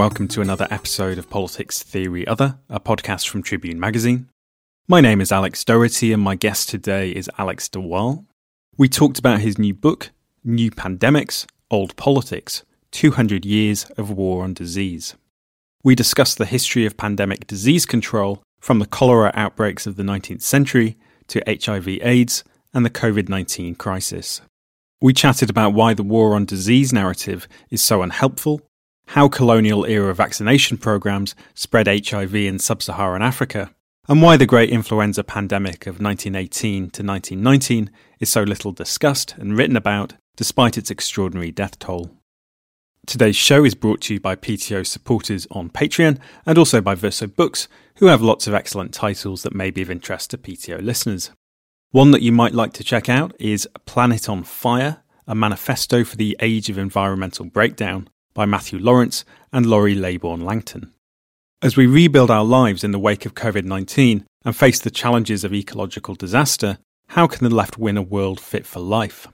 Welcome to another episode of Politics Theory Other, a podcast from Tribune Magazine. My name is Alex Doherty, and my guest today is Alex de Waal. We talked about his new book, New Pandemics Old Politics 200 Years of War on Disease. We discussed the history of pandemic disease control from the cholera outbreaks of the 19th century to HIV AIDS and the COVID 19 crisis. We chatted about why the war on disease narrative is so unhelpful how colonial era vaccination programs spread HIV in sub Saharan Africa, and why the great influenza pandemic of 1918 to 1919 is so little discussed and written about despite its extraordinary death toll. Today's show is brought to you by PTO supporters on Patreon and also by Verso Books, who have lots of excellent titles that may be of interest to PTO listeners. One that you might like to check out is Planet on Fire, a manifesto for the age of environmental breakdown, by Matthew Lawrence and Laurie Laybourn Langton. As we rebuild our lives in the wake of COVID 19 and face the challenges of ecological disaster, how can the left win a world fit for life?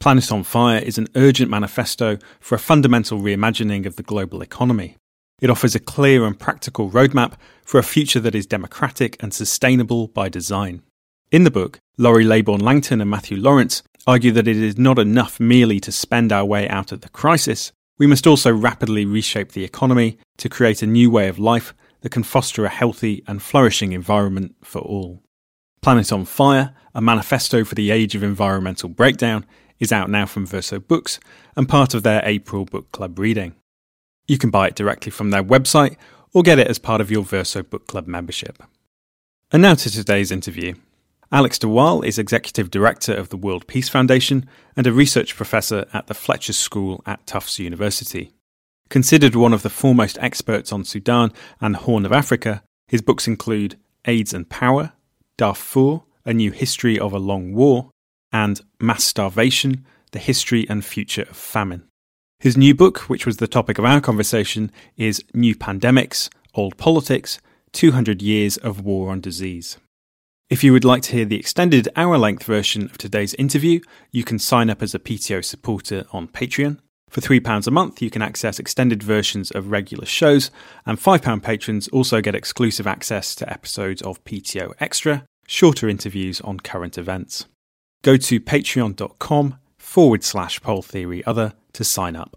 Planet on Fire is an urgent manifesto for a fundamental reimagining of the global economy. It offers a clear and practical roadmap for a future that is democratic and sustainable by design. In the book, Laurie Laybourn Langton and Matthew Lawrence argue that it is not enough merely to spend our way out of the crisis, we must also rapidly reshape the economy to create a new way of life that can foster a healthy and flourishing environment for all. Planet on Fire, a manifesto for the age of environmental breakdown, is out now from Verso Books and part of their April book club reading. You can buy it directly from their website or get it as part of your Verso Book Club membership. And now to today's interview. Alex de Waal is Executive Director of the World Peace Foundation and a research professor at the Fletcher School at Tufts University. Considered one of the foremost experts on Sudan and Horn of Africa, his books include AIDS and Power, Darfur, A New History of a Long War, and Mass Starvation, The History and Future of Famine. His new book, which was the topic of our conversation, is New Pandemics, Old Politics 200 Years of War on Disease. If you would like to hear the extended hour length version of today's interview, you can sign up as a PTO supporter on Patreon. For £3 a month, you can access extended versions of regular shows, and £5 patrons also get exclusive access to episodes of PTO Extra, shorter interviews on current events. Go to patreon.com forward slash pole theory other to sign up.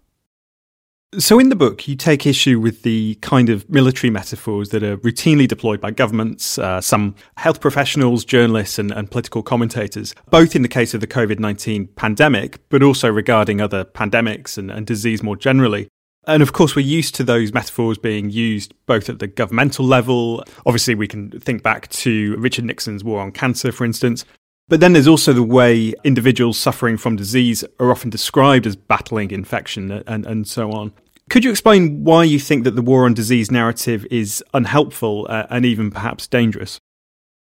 So, in the book, you take issue with the kind of military metaphors that are routinely deployed by governments, uh, some health professionals, journalists, and, and, political commentators, both in the case of the COVID 19 pandemic, but also regarding other pandemics and, and disease more generally. And of course, we're used to those metaphors being used both at the governmental level. Obviously, we can think back to Richard Nixon's war on cancer, for instance. But then there's also the way individuals suffering from disease are often described as battling infection and, and so on. Could you explain why you think that the war on disease narrative is unhelpful uh, and even perhaps dangerous?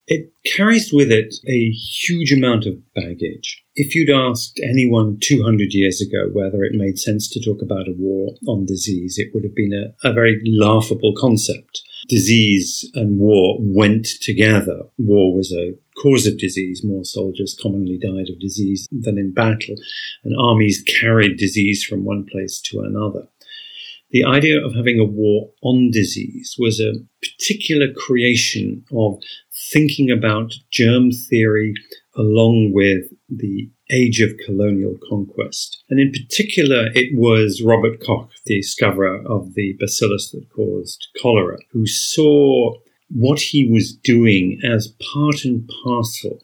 It carries with it a huge amount of baggage. If you'd asked anyone 200 years ago whether it made sense to talk about a war on disease, it would have been a, a very laughable concept. Disease and war went together. War was a cause of disease. More soldiers commonly died of disease than in battle, and armies carried disease from one place to another the idea of having a war on disease was a particular creation of thinking about germ theory along with the age of colonial conquest. And in particular, it was Robert Koch, the discoverer of the bacillus that caused cholera, who saw what he was doing as part and parcel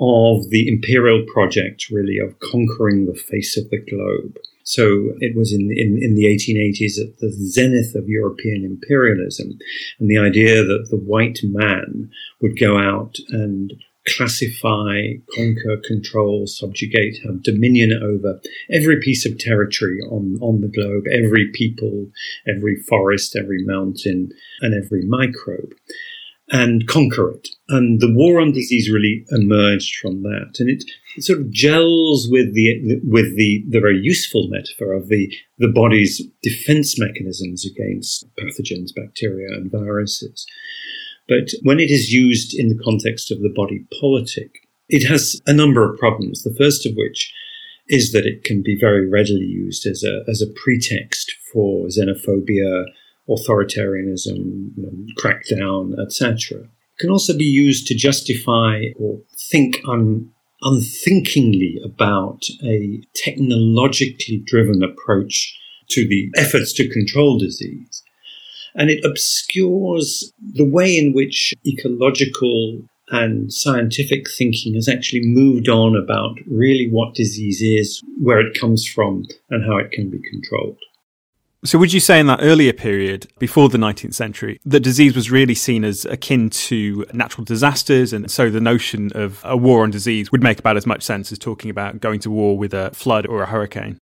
of the imperial project, really, of conquering the face of the globe. So it was in, in, in the 1880s at the zenith of European imperialism. And the idea that the white man would go out and classify, conquer, control, subjugate, have dominion over every piece of territory on, on the globe, every people, every forest, every mountain, and every microbe and conquer it. And the war on disease really emerged from that. And it, it sort of gels with the, with the, the very useful metaphor of the, the body's defense mechanisms against pathogens, bacteria, and viruses. But when it is used in the context of the body politic, it has a number of problems. The first of which is that it can be very readily used as a, as a pretext for xenophobia, authoritarianism, you know, crackdown, etc. Can also be used to justify or think un- unthinkingly about a technologically driven approach to the efforts to control disease. And it obscures the way in which ecological and scientific thinking has actually moved on about really what disease is, where it comes from, and how it can be controlled. So, would you say in that earlier period, before the 19th century, that disease was really seen as akin to natural disasters? And so the notion of a war on disease would make about as much sense as talking about going to war with a flood or a hurricane?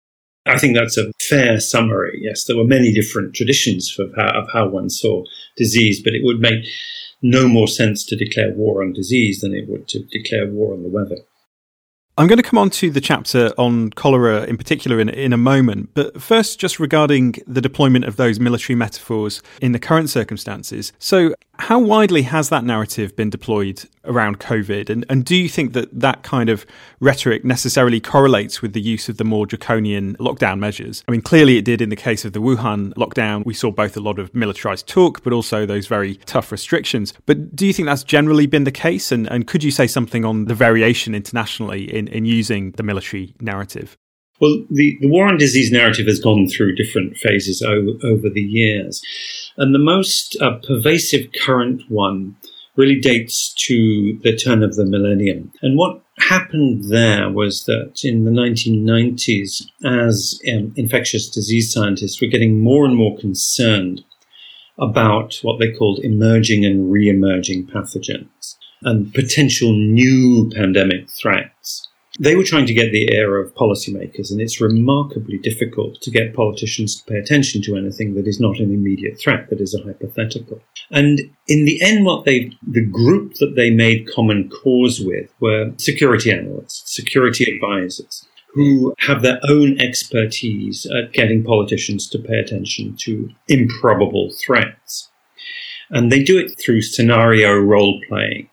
I think that's a fair summary. Yes, there were many different traditions of how, of how one saw disease, but it would make no more sense to declare war on disease than it would to declare war on the weather. I'm going to come on to the chapter on cholera in particular in, in a moment, but first, just regarding the deployment of those military metaphors in the current circumstances. So, how widely has that narrative been deployed around COVID? And, and do you think that that kind of rhetoric necessarily correlates with the use of the more draconian lockdown measures? I mean, clearly it did in the case of the Wuhan lockdown. We saw both a lot of militarized talk, but also those very tough restrictions. But do you think that's generally been the case? And, and could you say something on the variation internationally in, in using the military narrative? Well, the, the war on disease narrative has gone through different phases over, over the years. And the most uh, pervasive current one really dates to the turn of the millennium. And what happened there was that in the 1990s, as um, infectious disease scientists were getting more and more concerned about what they called emerging and re emerging pathogens and potential new pandemic threats. They were trying to get the ear of policymakers, and it's remarkably difficult to get politicians to pay attention to anything that is not an immediate threat, that is a hypothetical. And in the end, what they, the group that they made common cause with were security analysts, security advisors, who have their own expertise at getting politicians to pay attention to improbable threats. And they do it through scenario role playing.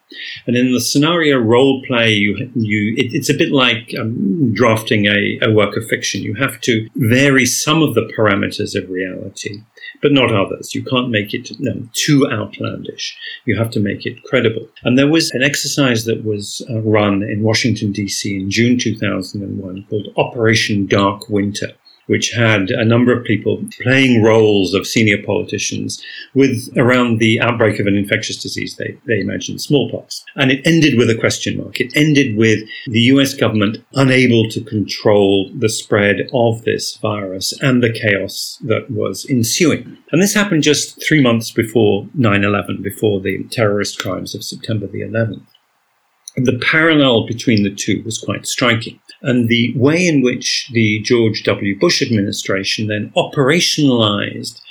And in the scenario role play, you, you, it, it's a bit like um, drafting a, a work of fiction. You have to vary some of the parameters of reality, but not others. You can't make it no, too outlandish. You have to make it credible. And there was an exercise that was uh, run in Washington, D.C. in June 2001 called Operation Dark Winter which had a number of people playing roles of senior politicians with around the outbreak of an infectious disease they, they imagined smallpox. And it ended with a question mark. It ended with the US government unable to control the spread of this virus and the chaos that was ensuing. And this happened just three months before 9 11, before the terrorist crimes of September the 11th. The parallel between the two was quite striking. And the way in which the George W. Bush administration then operationalized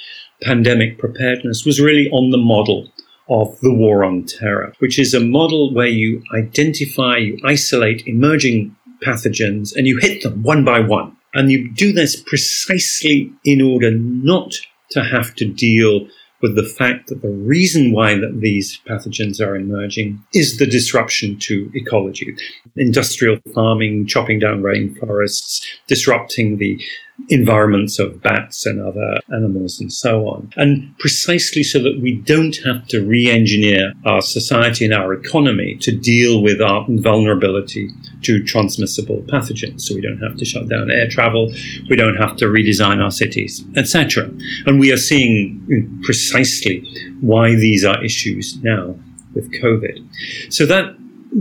pandemic preparedness was really on the model of the war on terror, which is a model where you identify, you isolate emerging pathogens and you hit them one by one. And you do this precisely in order not to have to deal with the fact that the reason why that these pathogens are emerging is the disruption to ecology. Industrial farming, chopping down rainforests, disrupting the environments of bats and other animals and so on. And precisely so that we don't have to re-engineer our society and our economy to deal with our vulnerability to transmissible pathogens. So we don't have to shut down air travel, we don't have to redesign our cities, etc. And we are seeing precisely why these are issues now with COVID. So that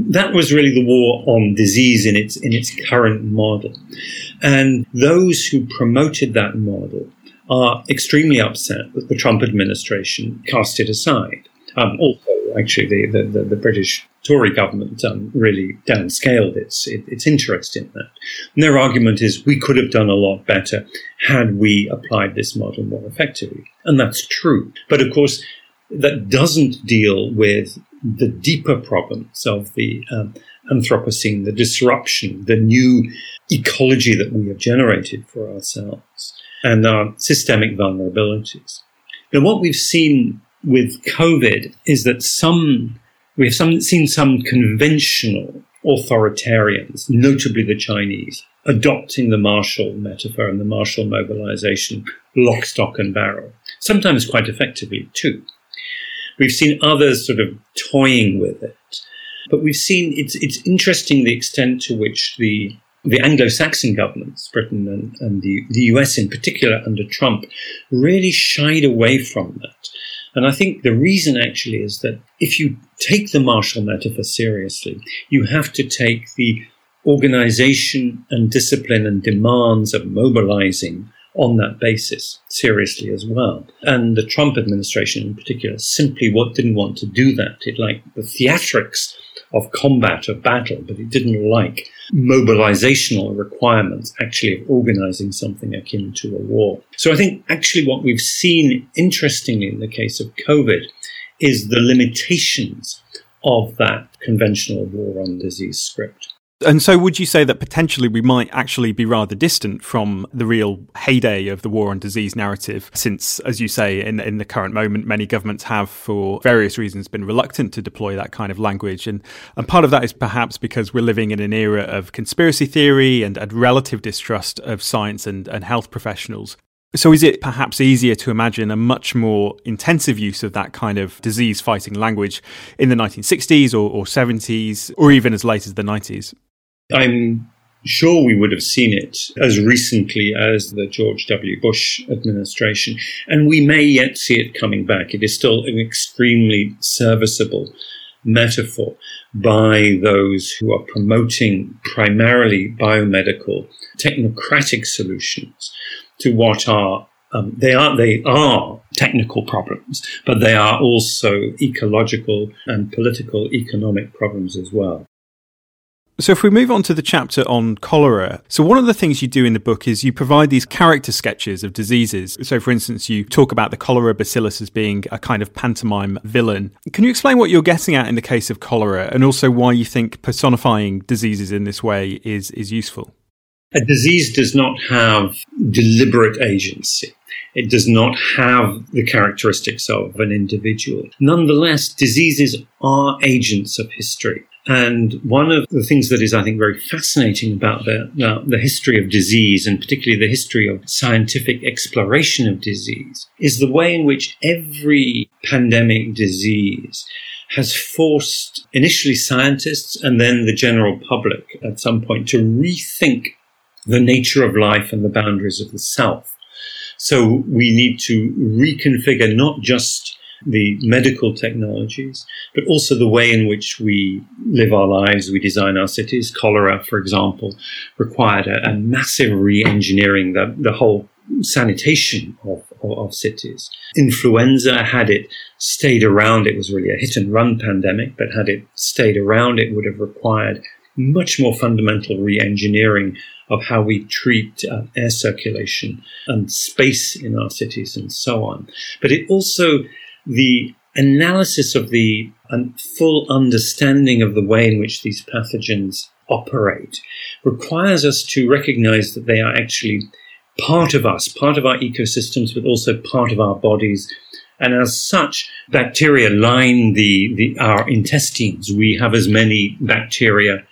that was really the war on disease in its in its current model. And those who promoted that model are extremely upset that the Trump administration cast it aside. Um, also, actually, the, the, the, British Tory government um, really downscaled its, its interest in that. And their argument is we could have done a lot better had we applied this model more effectively. And that's true. But of course, that doesn't deal with the deeper problems of the um, Anthropocene, the disruption, the new ecology that we have generated for ourselves, and our systemic vulnerabilities. Now, what we've seen with COVID is that some we have some, seen some conventional authoritarians, notably the Chinese, adopting the martial metaphor and the martial mobilization lock, stock, and barrel, sometimes quite effectively too. We've seen others sort of toying with it. But we've seen it's, it's interesting the extent to which the, the Anglo-Saxon governments, Britain and, and the, the US in particular under Trump, really shied away from that. And I think the reason actually is that if you take the martial metaphor seriously, you have to take the organization and discipline and demands of mobilizing on that basis seriously as well. And the Trump administration in particular simply what didn't want to do that. It liked the theatrics of combat, of battle, but it didn't like mobilizational requirements actually of organizing something akin to a war. So I think actually what we've seen interestingly in the case of COVID is the limitations of that conventional war on disease script. And so, would you say that potentially we might actually be rather distant from the real heyday of the war on disease narrative? Since, as you say, in, in the current moment, many governments have, for various reasons, been reluctant to deploy that kind of language. And, and part of that is perhaps because we're living in an era of conspiracy theory and, and relative distrust of science and, and health professionals. So, is it perhaps easier to imagine a much more intensive use of that kind of disease fighting language in the 1960s or, or 70s, or even as late as the 90s? I'm sure we would have seen it as recently as the George W. Bush administration, and we may yet see it coming back. It is still an extremely serviceable metaphor by those who are promoting primarily biomedical technocratic solutions to what are um, they are they are technical problems, but they are also ecological and political economic problems as well. So, if we move on to the chapter on cholera, so one of the things you do in the book is you provide these character sketches of diseases. So, for instance, you talk about the cholera bacillus as being a kind of pantomime villain. Can you explain what you're getting at in the case of cholera and also why you think personifying diseases in this way is, is useful? A disease does not have deliberate agency. It does not have the characteristics of an individual. Nonetheless, diseases are agents of history. And one of the things that is, I think, very fascinating about the, uh, the history of disease, and particularly the history of scientific exploration of disease, is the way in which every pandemic disease has forced initially scientists and then the general public at some point to rethink the nature of life and the boundaries of the self. So we need to reconfigure not just the medical technologies, but also the way in which we live our lives, we design our cities. Cholera, for example, required a, a massive re-engineering the, the whole sanitation of, of, of, cities. Influenza, had it stayed around, it was really a hit and run pandemic, but had it stayed around, it would have required much more fundamental re-engineering of how we treat uh, air circulation and space in our cities and so on. But it also the analysis of the um, full understanding of the way in which these pathogens operate requires us to recognize that they are actually part of us, part of our ecosystems, but also part of our bodies. And as such, bacteria line the, the, our intestines. We have as many bacteria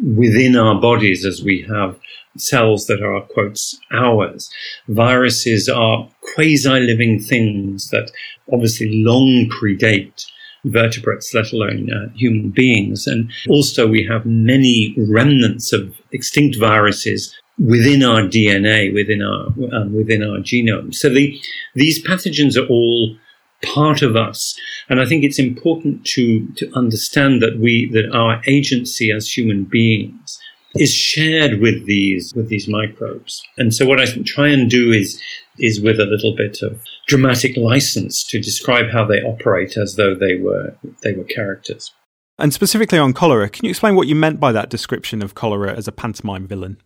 within our bodies as we have cells that are, quotes, ours. Viruses are quasi living things that obviously long predate vertebrates, let alone uh, human beings. And also, we have many remnants of extinct viruses within our DNA, within our um, within our genome. So the, these pathogens are all part of us. And I think it's important to, to understand that we, that our agency as human beings is shared with these, with these microbes. And so what I try and do is, is with a little bit of dramatic license to describe how they operate as though they were, they were characters. And specifically on cholera, can you explain what you meant by that description of cholera as a pantomime villain?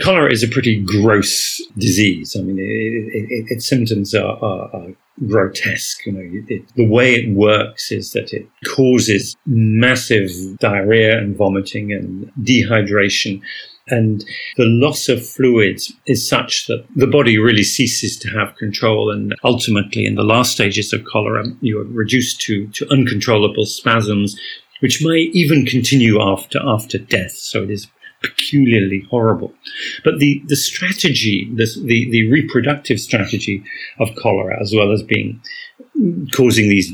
Cholera is a pretty gross disease. I mean, it, it, its symptoms are, are, are, grotesque. You know, it, the way it works is that it causes massive diarrhea and vomiting and dehydration. And the loss of fluids is such that the body really ceases to have control. And ultimately, in the last stages of cholera, you are reduced to, to uncontrollable spasms, which may even continue after, after death. So it is peculiarly horrible. But the, the strategy, the, the, the reproductive strategy of cholera, as well as being causing these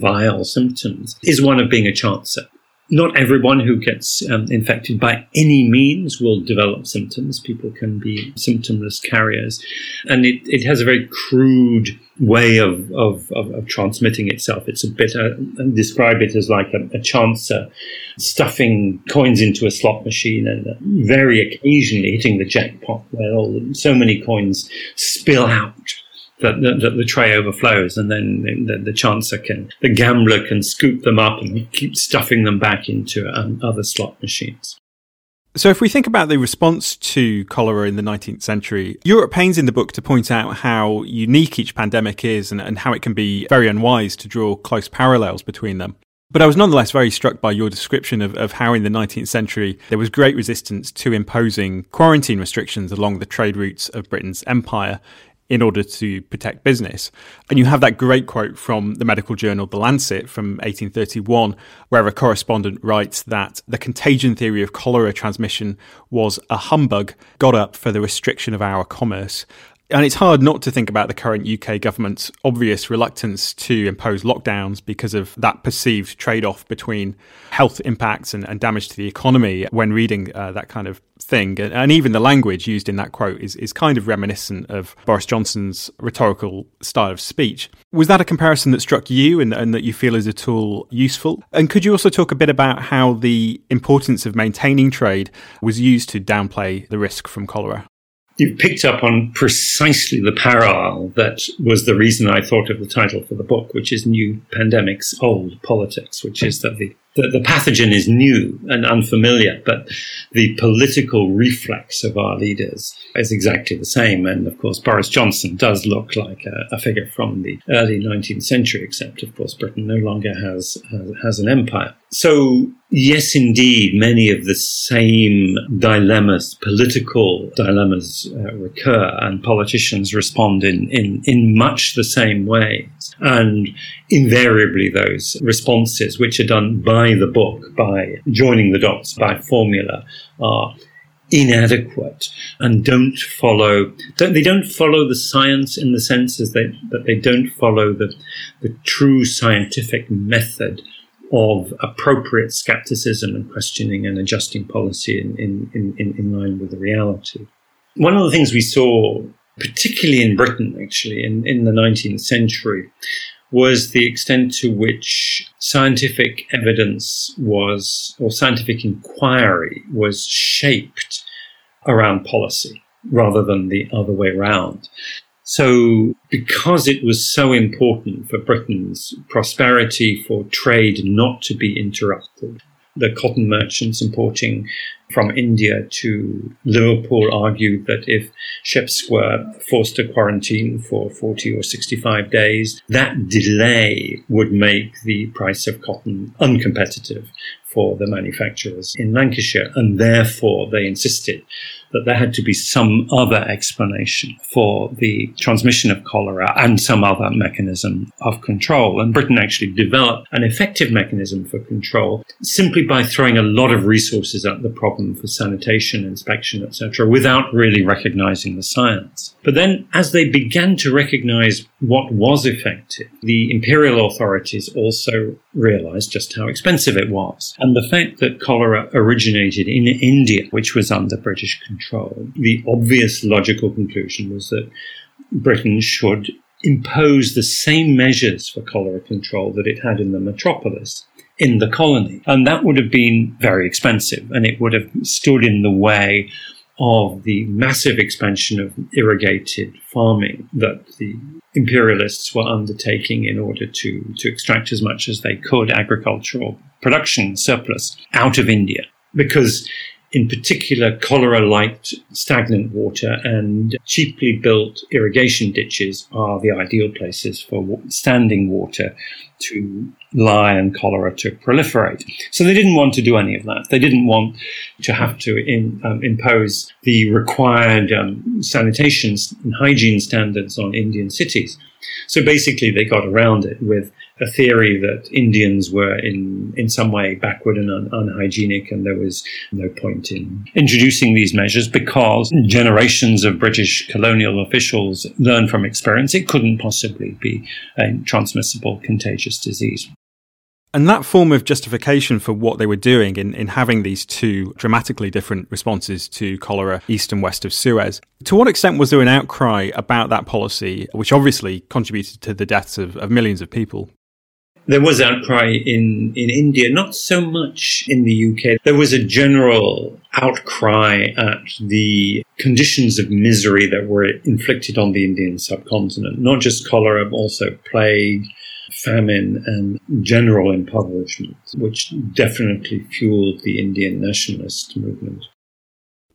vile symptoms, is one of being a chancer not everyone who gets um, infected by any means will develop symptoms. People can be symptomless carriers. And it, it has a very crude way of, of, of, of transmitting itself. It's a bit, uh, describe it as like a, a chancer stuffing coins into a slot machine and uh, very occasionally hitting the jackpot where all, so many coins spill out that, that, the tray overflows and then the, the, chancer can, the gambler can scoop them up and keep stuffing them back into um, other slot machines. So, if we think about the response to cholera in the 19th century, Europe pains in the book to point out how unique each pandemic is and, and how it can be very unwise to draw close parallels between them. But I was nonetheless very struck by your description of, of how in the 19th century there was great resistance to imposing quarantine restrictions along the trade routes of Britain's empire in order to protect business. And you have that great quote from the medical journal The Lancet from 1831, where a correspondent writes that the contagion theory of cholera transmission was a humbug got up for the restriction of our commerce. And it's hard not to think about the current UK government's obvious reluctance to impose lockdowns because of that perceived trade off between health impacts and, and, damage to the economy when reading uh, that kind of thing. And, and, even the language used in that quote is, is kind of reminiscent of Boris Johnson's rhetorical style of speech. Was that a comparison that struck you and, and that you feel is at all useful? And could you also talk a bit about how the importance of maintaining trade was used to downplay the risk from cholera? You've picked up on precisely the parallel that was the reason I thought of the title for the book, which is New Pandemics, Old Politics, which is that the the, the pathogen is new and unfamiliar, but the political reflex of our leaders is exactly the same. And of course, Boris Johnson does look like a, a figure from the early 19th century, except of course, Britain no longer has, has, has an empire. So yes, indeed, many of the same dilemmas, political dilemmas uh, recur and politicians respond in, in, in much the same ways. And invariably those responses, which are done by the book, by joining the dots, by formula, are inadequate and don't follow don't, they don't follow the science in the sense that they don't follow the, the true scientific method of appropriate skepticism and questioning and adjusting policy in, in, in, in line with the reality. One of the things we saw, particularly in Britain, actually, in, in the 19th century, was the extent to which scientific evidence was, or scientific inquiry was shaped around policy rather than the other way around. So, because it was so important for Britain's prosperity, for trade not to be interrupted, the cotton merchants importing from India to Liverpool argued that if ships were forced to quarantine for 40 or 65 days, that delay would make the price of cotton uncompetitive for the manufacturers in Lancashire. And therefore, they insisted that there had to be some other explanation for the transmission of cholera and some other mechanism of control. And Britain actually developed an effective mechanism for control simply by throwing a lot of resources at the problem for sanitation, inspection, etc., without really recognizing the science. But then, as they began to recognize what was effective, the imperial authorities also realized just how expensive it was. And the fact that cholera originated in India, which was under British control, the obvious logical conclusion was that Britain should impose the same measures for cholera control that it had in the metropolis in the colony. And that would have been very expensive and it would have stood in the way of the massive expansion of irrigated farming that the imperialists were undertaking in order to, to extract as much as they could agricultural production surplus out of India. Because in particular, cholera like stagnant water and cheaply built irrigation ditches are the ideal places for standing water to lie and cholera to proliferate. So they didn't want to do any of that. They didn't want to have to in, um, impose the required um, sanitation and hygiene standards on Indian cities. So basically, they got around it with a theory that Indians were in, in some way backward and un- unhygienic, and there was no point in introducing these measures because generations of British colonial officials learned from experience it couldn't possibly be a transmissible contagious disease. And that form of justification for what they were doing in, in having these two dramatically different responses to cholera east and west of Suez, to what extent was there an outcry about that policy, which obviously contributed to the deaths of, of millions of people? There was outcry in, in India, not so much in the UK. There was a general outcry at the conditions of misery that were inflicted on the Indian subcontinent, not just cholera, but also plague, famine, and general impoverishment, which definitely fueled the Indian nationalist movement.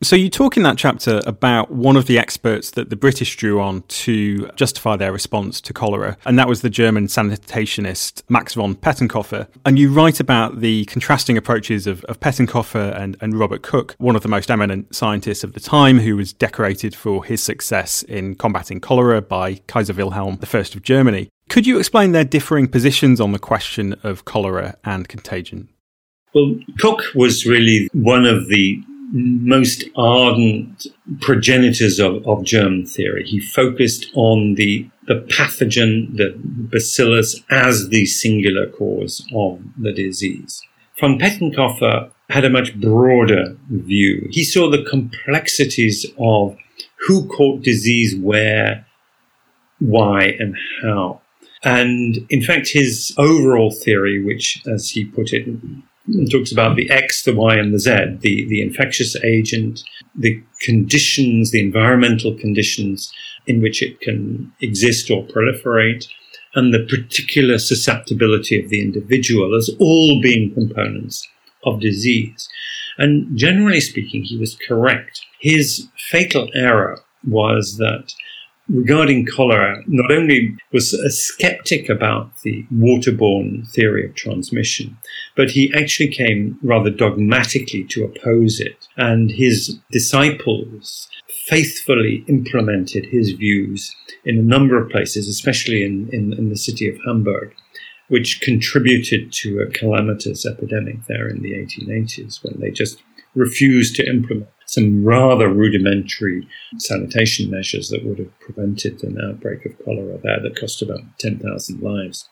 So, you talk in that chapter about one of the experts that the British drew on to justify their response to cholera, and that was the German sanitationist Max von Pettenkofer. And you write about the contrasting approaches of, of Pettenkofer and, and Robert Koch, one of the most eminent scientists of the time, who was decorated for his success in combating cholera by Kaiser Wilhelm I of Germany. Could you explain their differing positions on the question of cholera and contagion? Well, Koch was really one of the most ardent progenitors of, of germ theory. He focused on the, the pathogen, the bacillus, as the singular cause of the disease. Von Pettenkofer had a much broader view. He saw the complexities of who caught disease where, why, and how. And in fact, his overall theory, which, as he put it, talks about the X, the Y, and the Z, the, the infectious agent, the conditions, the environmental conditions in which it can exist or proliferate, and the particular susceptibility of the individual as all being components of disease. And generally speaking, he was correct. His fatal error was that regarding cholera, not only was a skeptic about the waterborne theory of transmission, but he actually came rather dogmatically to oppose it. And his disciples faithfully implemented his views in a number of places, especially in, in, in the city of Hamburg which contributed to a calamitous epidemic there in the 1880s when they just refused to implement some rather rudimentary sanitation measures that would have prevented an outbreak of cholera there that cost about 10,000 lives.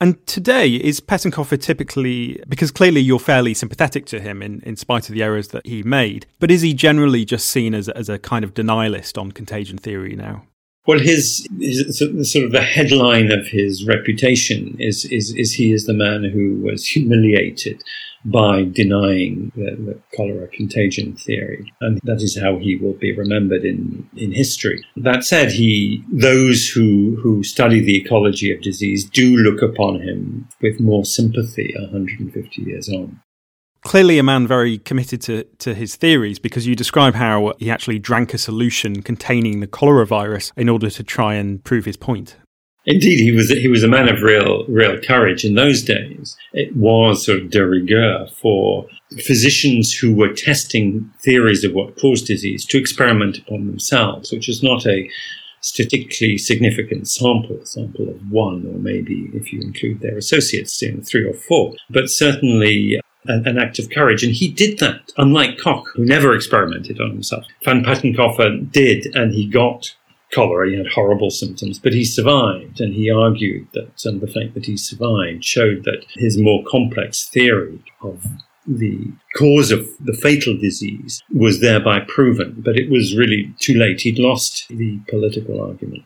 And today, is Pettenkofer typically, because clearly you're fairly sympathetic to him in, in spite of the errors that he made, but is he generally just seen as, as a kind of denialist on contagion theory now? Well, his, his, sort of the headline of his reputation is, is, is he is the man who was humiliated by denying the, the, cholera contagion theory. And that is how he will be remembered in, in history. That said, he, those who, who study the ecology of disease do look upon him with more sympathy 150 years on. Clearly, a man very committed to, to his theories because you describe how he actually drank a solution containing the cholera virus in order to try and prove his point. Indeed, he was he was a man of real real courage in those days. It was sort of de rigueur for physicians who were testing theories of what caused disease to experiment upon themselves, which is not a statistically significant sample, a sample of one, or maybe if you include their associates, know, three or four, but certainly an, an, act of courage. And he did that, unlike Koch, who never experimented on himself. Von Pettenkofer did, and he got cholera. He had horrible symptoms, but he survived. And he argued that and the fact that he survived showed that his more complex theory of the cause of the fatal disease was thereby proven. But it was really too late. He'd lost the political argument.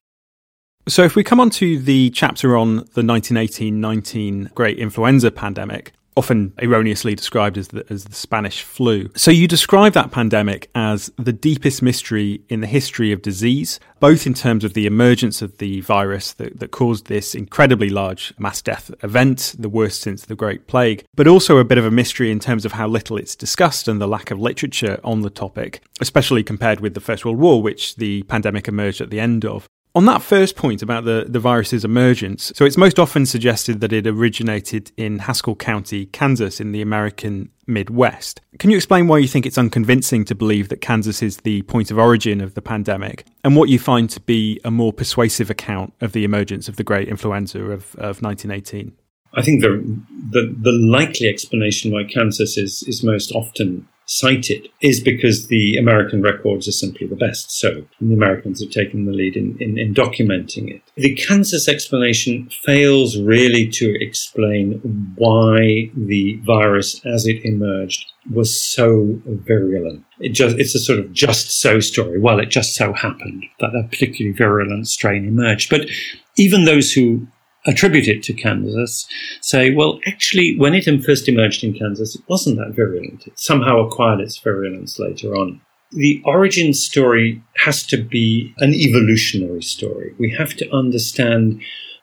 So, if we come on to the chapter on the 1918 19 Great Influenza pandemic, often erroneously described as the, as the Spanish flu. So you describe that pandemic as the deepest mystery in the history of disease, both in terms of the emergence of the virus that, that caused this incredibly large mass death event, the worst since the Great Plague, but also a bit of a mystery in terms of how little it's discussed and the lack of literature on the topic, especially compared with the First World War, which the pandemic emerged at the end of. On that first point about the, the virus's emergence, so it's most often suggested that it originated in Haskell County, Kansas, in the American Midwest. Can you explain why you think it's unconvincing to believe that Kansas is the point of origin of the pandemic, and what you find to be a more persuasive account of the emergence of the great influenza of, of 1918? I think the, the, the likely explanation why Kansas is, is most often cited is because the American records are simply the best. So the Americans have taken the lead in, in, in, documenting it. The Kansas explanation fails really to explain why the virus as it emerged was so virulent. It just, it's a sort of just so story. Well, it just so happened that a particularly virulent strain emerged. But even those who attribute it to Kansas say, well, actually, when it first emerged in Kansas, it wasn't that virulent. It somehow acquired its virulence later on. The origin story has to be an evolutionary story. We have to understand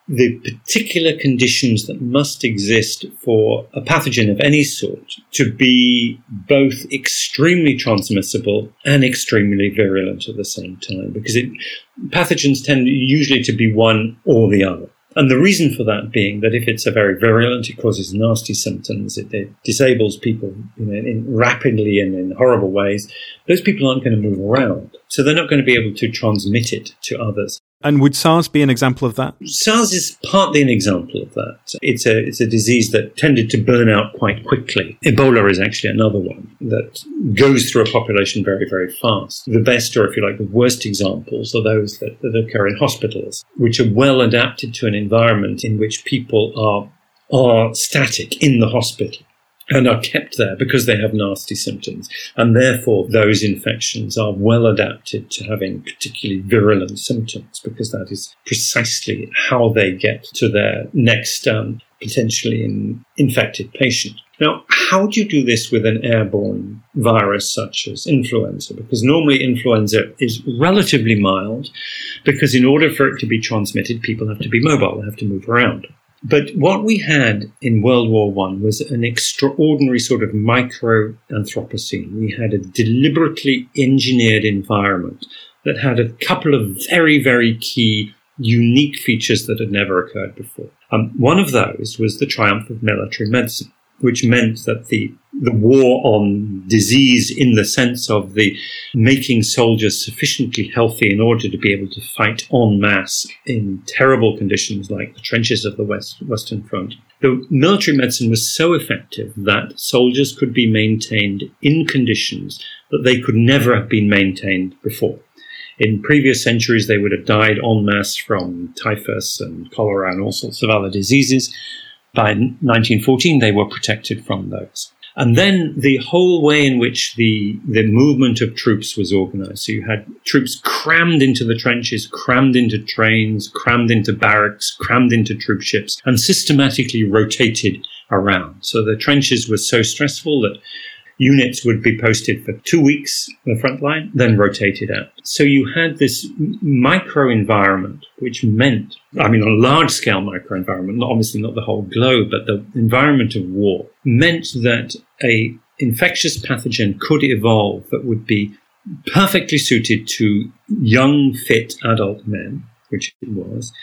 the particular conditions that must exist for a pathogen of any sort to be both extremely transmissible and extremely virulent at the same time, because it, pathogens tend usually to be one or the other. And the reason for that being that if it's a very virulent, it causes nasty symptoms, it, it disables people you know, in rapidly and in horrible ways, those people aren't going to move around. So they're not going to be able to transmit it to others. And would SARS be an example of that? SARS is partly an example of that. It's a, it's a disease that tended to burn out quite quickly. Ebola is actually another one that goes through a population very, very fast. The best, or if you like, the worst examples are those that, that occur in hospitals, which are well adapted to an environment in which people are, are static in the hospital and are kept there because they have nasty symptoms. And therefore, those infections are well adapted to having particularly virulent symptoms because that is precisely how they get to their next um, potentially in infected patient. Now, how do you do this with an airborne virus such as influenza? Because normally influenza is relatively mild because in order for it to be transmitted, people have to be mobile, they have to move around. But what we had in World War One was an extraordinary sort of micro Anthropocene. We had a deliberately engineered environment that had a couple of very, very key unique features that had never occurred before. Um, one of those was the triumph of military medicine which meant that the the war on disease in the sense of the making soldiers sufficiently healthy in order to be able to fight en masse in terrible conditions like the trenches of the West, Western Front. The military medicine was so effective that soldiers could be maintained in conditions that they could never have been maintained before. In previous centuries, they would have died en masse from typhus and cholera and all sorts of other diseases. By 1914, they were protected from those. And then the whole way in which the, the movement of troops was organized. So you had troops crammed into the trenches, crammed into trains, crammed into barracks, crammed into troop ships, and systematically rotated around. So the trenches were so stressful that units would be posted for two weeks on the front line, then rotated out. So you had this micro environment, which meant, I mean, a large scale micro environment, obviously not the whole globe, but the environment of war meant that a infectious pathogen could evolve that would be perfectly suited to young, fit adult men, which it was,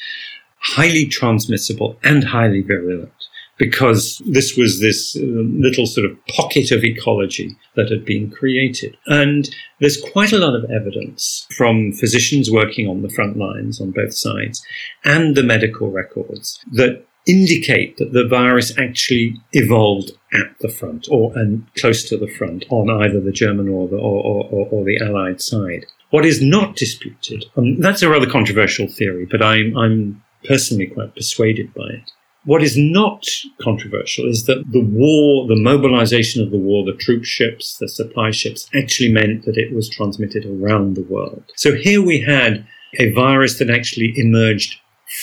highly transmissible and highly virulent because this was this uh, little sort of pocket of ecology that had been created. And there's quite a lot of evidence from physicians working on the front lines on both sides and the medical records that indicate that the virus actually evolved at the front or and close to the front on either the German or the or, or, or the Allied side. What is not disputed, that's a rather controversial theory, but I'm, I'm personally quite persuaded by it, what is not controversial is that the war, the mobilization of the war, the troop ships, the supply ships actually meant that it was transmitted around the world. So here we had a virus that actually emerged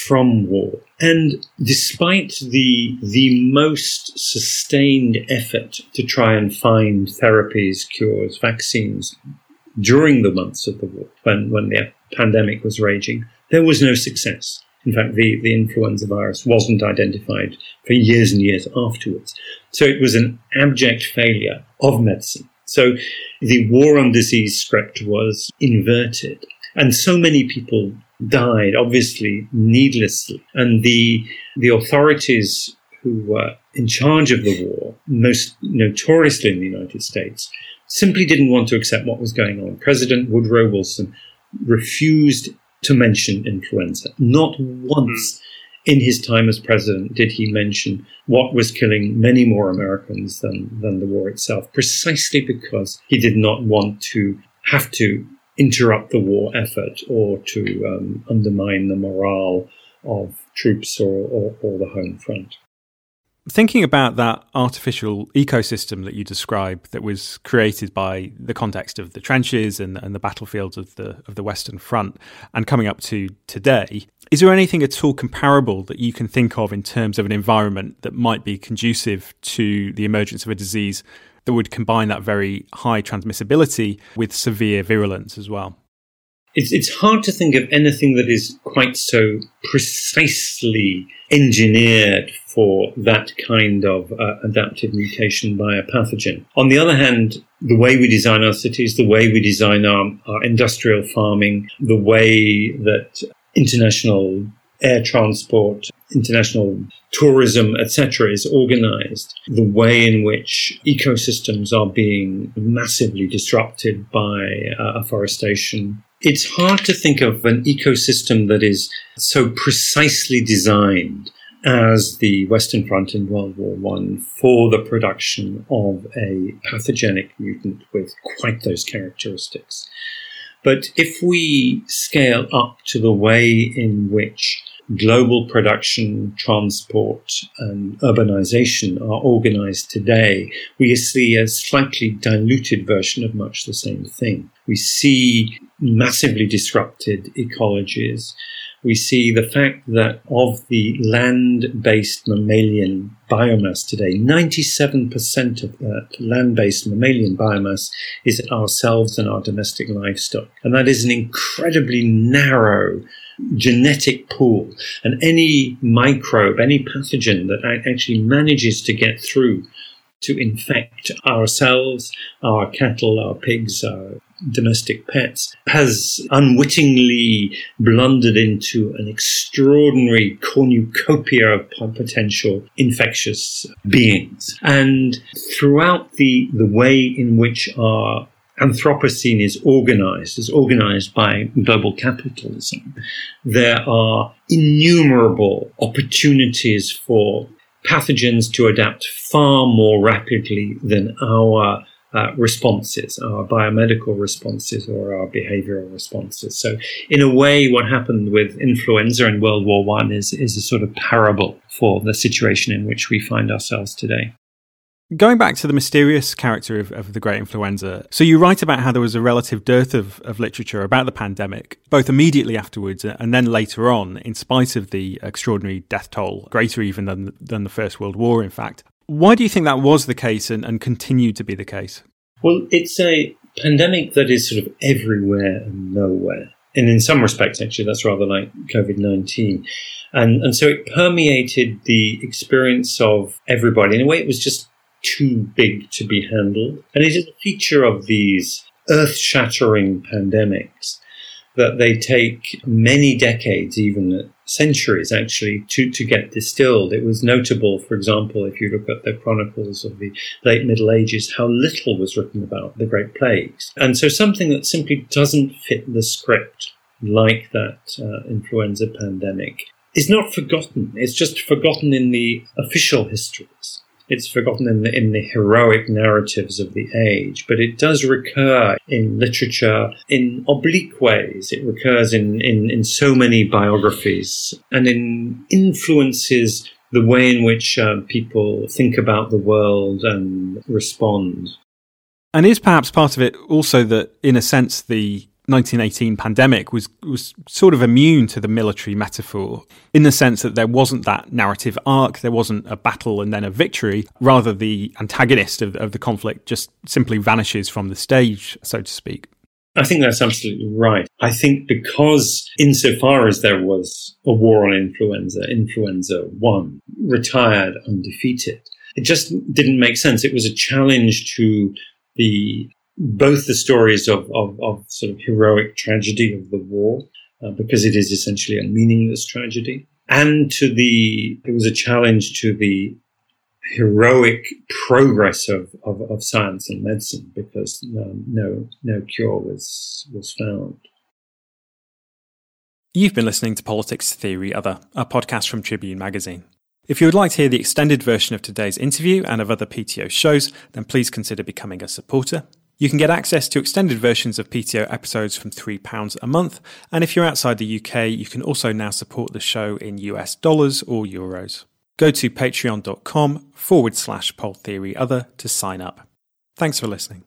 from war. And despite the, the most sustained effort to try and find therapies, cures, vaccines during the months of the war, when, when the pandemic was raging, there was no success. In fact, the, the influenza virus wasn't identified for years and years afterwards. So it was an abject failure of medicine. So the war on disease script was inverted. And so many people died, obviously needlessly. And the, the authorities who were in charge of the war, most notoriously in the United States, simply didn't want to accept what was going on. President Woodrow Wilson refused to mention influenza. Not once in his time as president did he mention what was killing many more Americans than, than the war itself, precisely because he did not want to have to interrupt the war effort or to um, undermine the morale of troops or, or, or the home front. Thinking about that artificial ecosystem that you described that was created by the context of the trenches and, and the battlefields of the of the Western Front and coming up to today, is there anything at all comparable that you can think of in terms of an environment that might be conducive to the emergence of a disease that would combine that very high transmissibility with severe virulence as well? It's, it's hard to think of anything that is quite so precisely engineered for that kind of uh, adaptive mutation by a pathogen. On the other hand, the way we design our cities, the way we design our, our industrial farming, the way that international air transport, international tourism, etc., is organized, the way in which ecosystems are being massively disrupted by uh, afforestation. It's hard to think of an ecosystem that is so precisely designed as the Western Front in World War One for the production of a pathogenic mutant with quite those characteristics. But if we scale up to the way in which global production, transport, and urbanization are organized today, we see a slightly diluted version of much the same thing. We see massively disrupted ecologies we see the fact that of the land-based mammalian biomass today, 97% of that land-based mammalian biomass is ourselves and our domestic livestock. And that is an incredibly narrow genetic pool. And any microbe, any pathogen that actually manages to get through to infect ourselves, our cattle, our pigs, our domestic pets, has unwittingly blundered into an extraordinary cornucopia of potential infectious beings. And throughout the, the way in which our Anthropocene is organized, is organized by global capitalism. There are innumerable opportunities for pathogens to adapt far more rapidly than our uh, responses, our biomedical responses or our behavioral responses. So, in a way, what happened with influenza in World War One is is a sort of parable for the situation in which we find ourselves today. Going back to the mysterious character of, of, the Great Influenza, so you write about how there was a relative dearth of, of, literature about the pandemic, both immediately afterwards and then later on, in spite of the extraordinary death toll, greater even than, than the First World War, in fact. Why do you think that was the case and, and continued to be the case? Well, it's a pandemic that is sort of everywhere and nowhere. And in some respects, actually, that's rather like COVID 19. And, and so it permeated the experience of everybody. In a way, it was just too big to be handled. And it is a feature of these earth shattering pandemics that they take many decades, even centuries actually, to, to get distilled. It was notable, for example, if you look at the chronicles of the late Middle Ages, how little was written about the Great Plagues. And so something that simply doesn't fit the script, like that uh, influenza pandemic, is not forgotten. It's just forgotten in the official histories it's forgotten in the, in the heroic narratives of the age, but it does recur in literature in oblique ways. It recurs in, in, in so many biographies and in influences the way in which uh, people think about the world and respond. And is perhaps part of it also that, in a sense, the 1918 pandemic was was sort of immune to the military metaphor in the sense that there wasn't that narrative arc, there wasn't a battle and then a victory. Rather, the antagonist of, of the conflict just simply vanishes from the stage, so to speak. I think that's absolutely right. I think because insofar as there was a war on influenza, influenza won, retired undefeated, it just didn't make sense. It was a challenge to the both the stories of, of, of sort of heroic tragedy of the war, uh, because it is essentially a meaningless tragedy, and to the, it was a challenge to the heroic progress of, of, of science and medicine because um, no, no cure was, was found. You've been listening to Politics Theory Other, a podcast from Tribune Magazine. If you would like to hear the extended version of today's interview and of other PTO shows, then please consider becoming a supporter. You can get access to extended versions of PTO episodes from £3 a month, and if you're outside the UK, you can also now support the show in US dollars or euros. Go to patreon.com forward slash pol theory other to sign up. Thanks for listening.